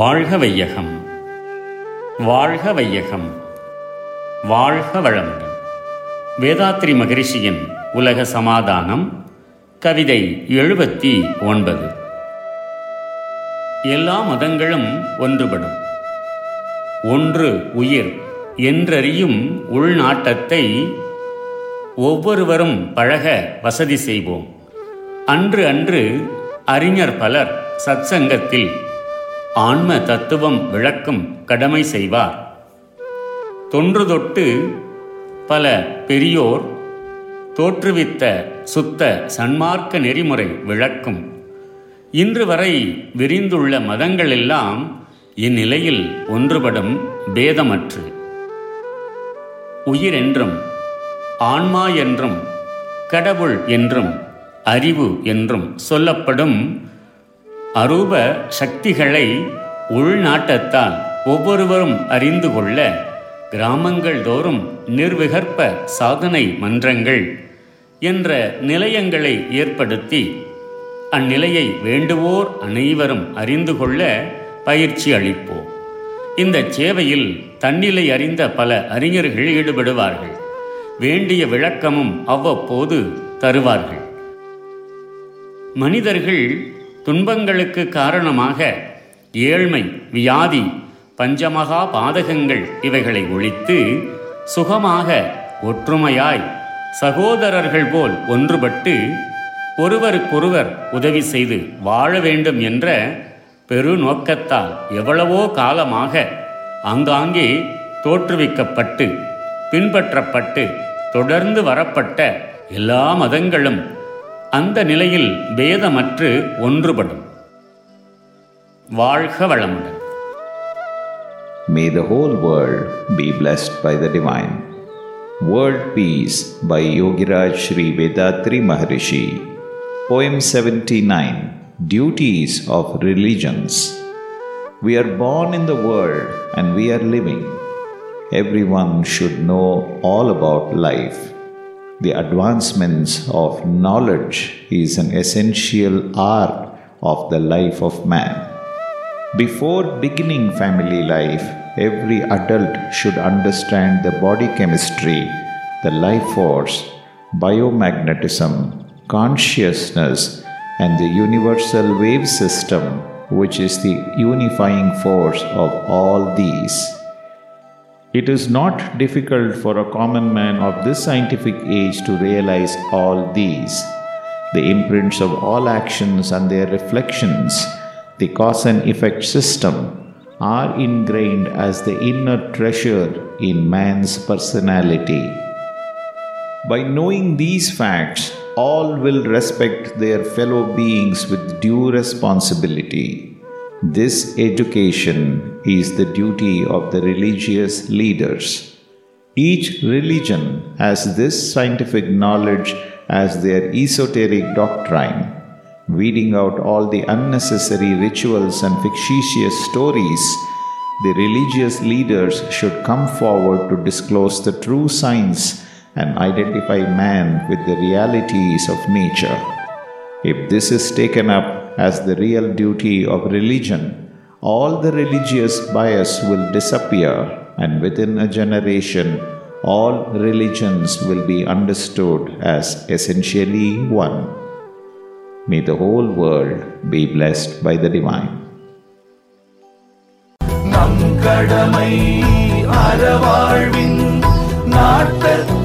வாழ்க வையகம். வாழ்க வையகம். வாழ்க வளமுடன். வேதாத்ரி மகரிஷியின் உலக சமாதானம் கவிதை எழுபத்தி ஒன்பது. எல்லா மதங்களும் ஒன்றுபடும். ஒன்று உயிர் என்றறியும் உள்நாட்டத்தை ஒவ்வொருவரும் பழக வசதி செய்வோம். அன்று அன்று அறிஞர் பலர் சத்சங்கத்தில் ஆன்ம தத்துவம் விளக்கும் கடமை செய்வார். தொன்று தொட்டு பல பெரியோர் தோற்றுவித்த சுத்த சன்மார்க்க நெறிமுறை விளக்கும். இன்று வரை விரிந்துள்ள மதங்களெல்லாம் இந்நிலையில் ஒன்றுபடும் பேதமற்று. உயிர் என்றும் ஆன்மா என்றும் கடவுள் என்றும் அறிவு என்றும் சொல்லப்படும் அரூப சக்திகளை உள்நாட்டத்தால் ஒவ்வொருவரும் அறிந்து கொள்ள கிராமங்கள் தோறும் நிர்விகற்ப சாதனை மன்றங்கள் என்ற நிலையங்களை ஏற்படுத்தி அந்நிலையை வேண்டுவோர் அனைவரும் அறிந்து கொள்ள பயிற்சி அளிப்போம். இந்த சேவையில் தன்னிலை அறிந்த பல அறிஞர்கள் ஈடுபடுவார்கள். வேண்டிய விளக்கமும் அவ்வப்போது தருவார்கள். மனிதர்கள் துன்பங்களுக்கு காரணமாக ஏழ்மை வியாதி பஞ்சமகா பாதகங்கள் இவைகளை ஒழித்து சுகமாக ஒற்றுமையாய் சகோதரர்கள் போல் ஒன்றுபட்டு ஒருவருக்கொருவர் உதவி செய்து வாழ வேண்டும் என்ற பெருநோக்கத்தால் எவ்வளவோ காலமாக ஆங்காங்கே தோற்றுவிக்கப்பட்டு பின்பற்றப்பட்டு தொடர்ந்து வரப்பட்ட எல்லா மதங்களும் அந்த நிலையில் பேதமற்று ஒன்றுபடும் வாழ்க வளமுடன் May the whole world be blessed by the divine. World Peace by Yogiraj Sri Vedatri Maharishi. Poem 79 Duties of Religions. We are born in the world and we are living. Everyone should know all about life. The advancements of knowledge is an essential art of the life of man. Before beginning family life, every adult should understand the body chemistry, the life force, biomagnetism, consciousness, and the universal wave system, which is the unifying force of all these. It is not difficult for a common man of this scientific age to realize all these. The imprints of all actions and their reflections, the cause and effect system, are ingrained as the inner treasure in man's personality. By knowing these facts, all will respect their fellow beings with due responsibility. This education is the duty of the religious leaders. Each religion has this scientific knowledge as their esoteric doctrine. Weeding out all the unnecessary rituals and fictitious stories, the religious leaders should come forward to disclose the true science and identify man with the realities of nature. If this is taken up as the real duty of religion, all the religious bias will disappear, and within a generation, all religions will be understood as essentially one. May the whole world be blessed by the divine. நம் கடமை அறவாழ்வின் நாட்டத்தை